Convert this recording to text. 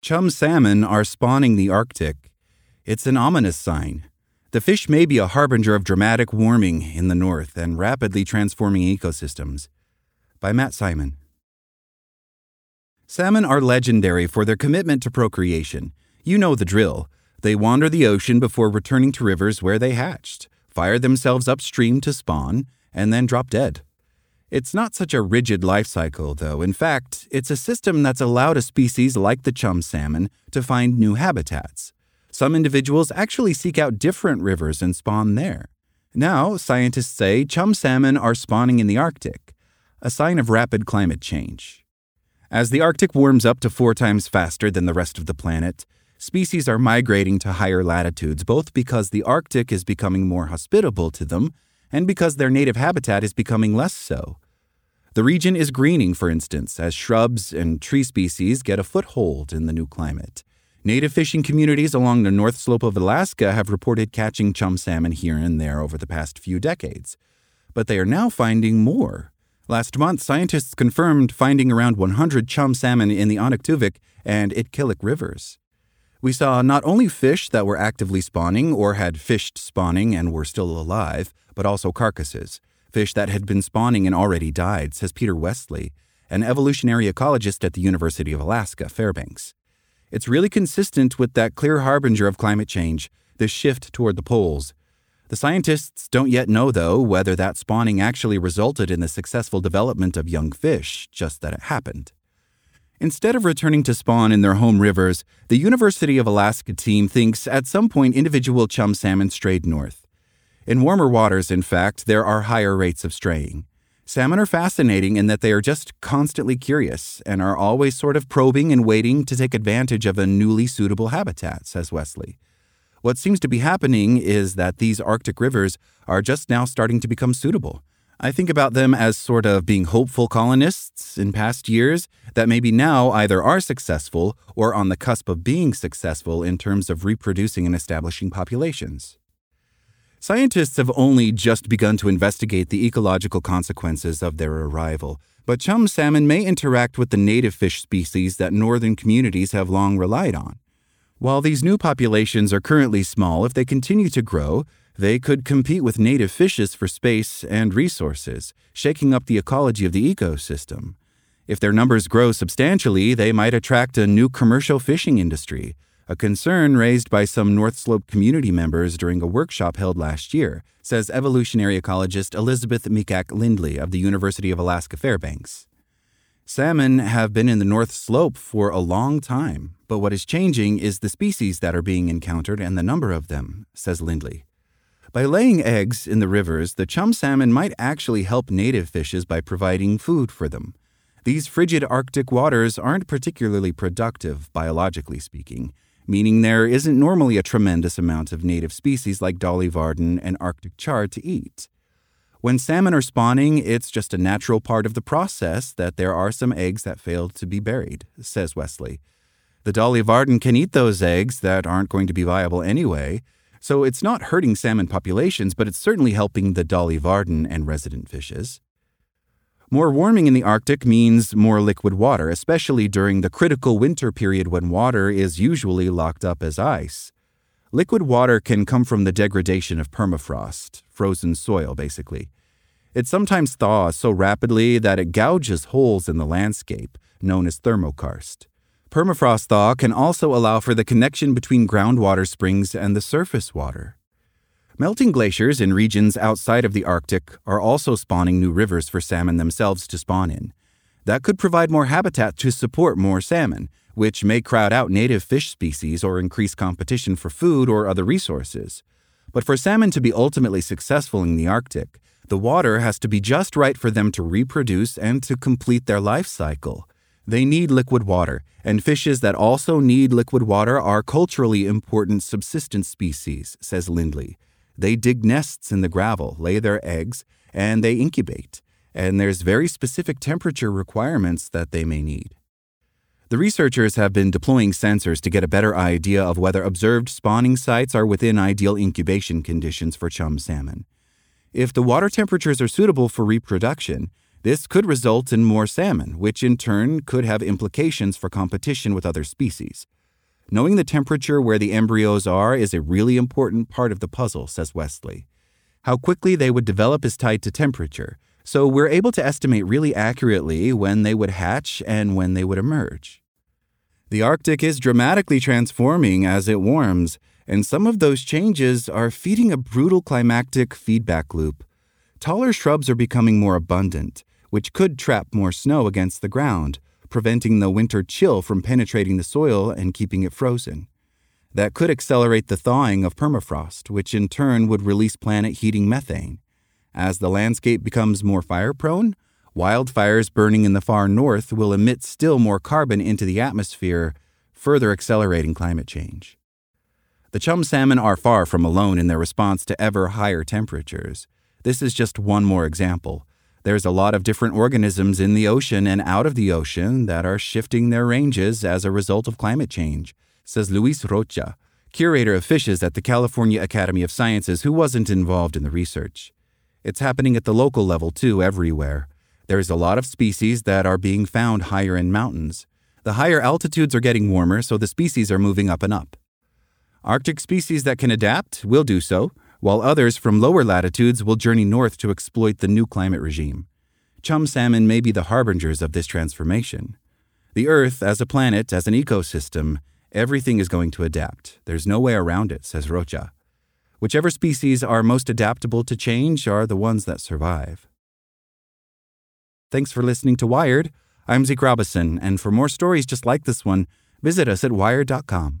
Chum salmon are spawning the Arctic. It's an ominous sign. The fish may be a harbinger of dramatic warming in the north and rapidly transforming ecosystems. By Matt Simon. Salmon are legendary for their commitment to procreation. You know the drill. They wander the ocean before returning to rivers where they hatched, fire themselves upstream to spawn, and then drop dead. It's not such a rigid life cycle, though. In fact, it's a system that's allowed a species like the chum salmon to find new habitats. Some individuals actually seek out different rivers and spawn there. Now, scientists say chum salmon are spawning in the Arctic, a sign of rapid climate change. As the Arctic warms up to four times faster than the rest of the planet, species are migrating to higher latitudes both because the Arctic is becoming more hospitable to them and because their native habitat is becoming less so. The region is greening, for instance, as shrubs and tree species get a foothold in the new climate. Native fishing communities along the north slope of Alaska have reported catching chum salmon here and there over the past few decades. But they are now finding more. Last month, scientists confirmed finding around 100 chum salmon in the Anaktuvuk and Itkillik rivers. We saw not only fish that were actively spawning or had fished spawning and were still alive, but also carcasses, fish that had been spawning and already died, says Peter Westley, an evolutionary ecologist at the University of Alaska, Fairbanks. It's really consistent with that clear harbinger of climate change, the shift toward the poles, the scientists don't yet know, though, whether that spawning actually resulted in the successful development of young fish, just that it happened. Instead of returning to spawn in their home rivers, the University of Alaska team thinks at some point individual chum salmon strayed north. In warmer waters, in fact, there are higher rates of straying. Salmon are fascinating in that they are just constantly curious and are always sort of probing and waiting to take advantage of a newly suitable habitat, says Westley. What seems to be happening is that these Arctic rivers are just now starting to become suitable. I think about them as sort of being hopeful colonists in past years that maybe now either are successful or on the cusp of being successful in terms of reproducing and establishing populations. Scientists have only just begun to investigate the ecological consequences of their arrival, but chum salmon may interact with the native fish species that northern communities have long relied on. While these new populations are currently small, if they continue to grow, they could compete with native fishes for space and resources, shaking up the ecology of the ecosystem. If their numbers grow substantially, they might attract a new commercial fishing industry, a concern raised by some North Slope community members during a workshop held last year, says evolutionary ecologist Elizabeth Mikak Lindley of the University of Alaska Fairbanks. Salmon have been in the North Slope for a long time, but what is changing is the species that are being encountered and the number of them, says Lindley. By laying eggs in the rivers, the chum salmon might actually help native fishes by providing food for them. These frigid Arctic waters aren't particularly productive, biologically speaking, meaning there isn't normally a tremendous amount of native species like Dolly Varden and Arctic char to eat. When salmon are spawning, it's just a natural part of the process that there are some eggs that failed to be buried, says Westley. The Dolly Varden can eat those eggs that aren't going to be viable anyway, so it's not hurting salmon populations, but it's certainly helping the Dolly Varden and resident fishes. More warming in the Arctic means more liquid water, especially during the critical winter period when water is usually locked up as ice. Liquid water can come from the degradation of permafrost, frozen soil, basically. It sometimes thaws so rapidly that it gouges holes in the landscape, known as thermokarst. Permafrost thaw can also allow for the connection between groundwater springs and the surface water. Melting glaciers in regions outside of the Arctic are also spawning new rivers for salmon themselves to spawn in. That could provide more habitat to support more salmon, which may crowd out native fish species or increase competition for food or other resources. But for salmon to be ultimately successful in the Arctic, the water has to be just right for them to reproduce and to complete their life cycle. They need liquid water, and fishes that also need liquid water are culturally important subsistence species, says Lindley. They dig nests in the gravel, lay their eggs, and they incubate. And there's very specific temperature requirements that they may need. The researchers have been deploying sensors to get a better idea of whether observed spawning sites are within ideal incubation conditions for chum salmon. If the water temperatures are suitable for reproduction, this could result in more salmon, which in turn could have implications for competition with other species. Knowing the temperature where the embryos are is a really important part of the puzzle, says Westley. How quickly they would develop is tied to temperature, so we're able to estimate really accurately when they would hatch and when they would emerge. The Arctic is dramatically transforming as it warms, and some of those changes are feeding a brutal climactic feedback loop. Taller shrubs are becoming more abundant, which could trap more snow against the ground, preventing the winter chill from penetrating the soil and keeping it frozen. That could accelerate the thawing of permafrost, which in turn would release planet heating methane. As the landscape becomes more fire prone, wildfires burning in the far north will emit still more carbon into the atmosphere, further accelerating climate change. The chum salmon are far from alone in their response to ever higher temperatures. This is just one more example. There's a lot of different organisms in the ocean and out of the ocean that are shifting their ranges as a result of climate change, says Luis Rocha, curator of fishes at the California Academy of Sciences, who wasn't involved in the research. It's happening at the local level too, everywhere. There's a lot of species that are being found higher in mountains. The higher altitudes are getting warmer, so the species are moving up and up. Arctic species that can adapt will do so, while others from lower latitudes will journey north to exploit the new climate regime. Chum salmon may be the harbingers of this transformation. The Earth, as a planet, as an ecosystem, everything is going to adapt. There's no way around it, says Rocha. Whichever species are most adaptable to change are the ones that survive. Thanks for listening to Wired. I'm Zeke Robison, and for more stories just like this one, visit us at wired.com.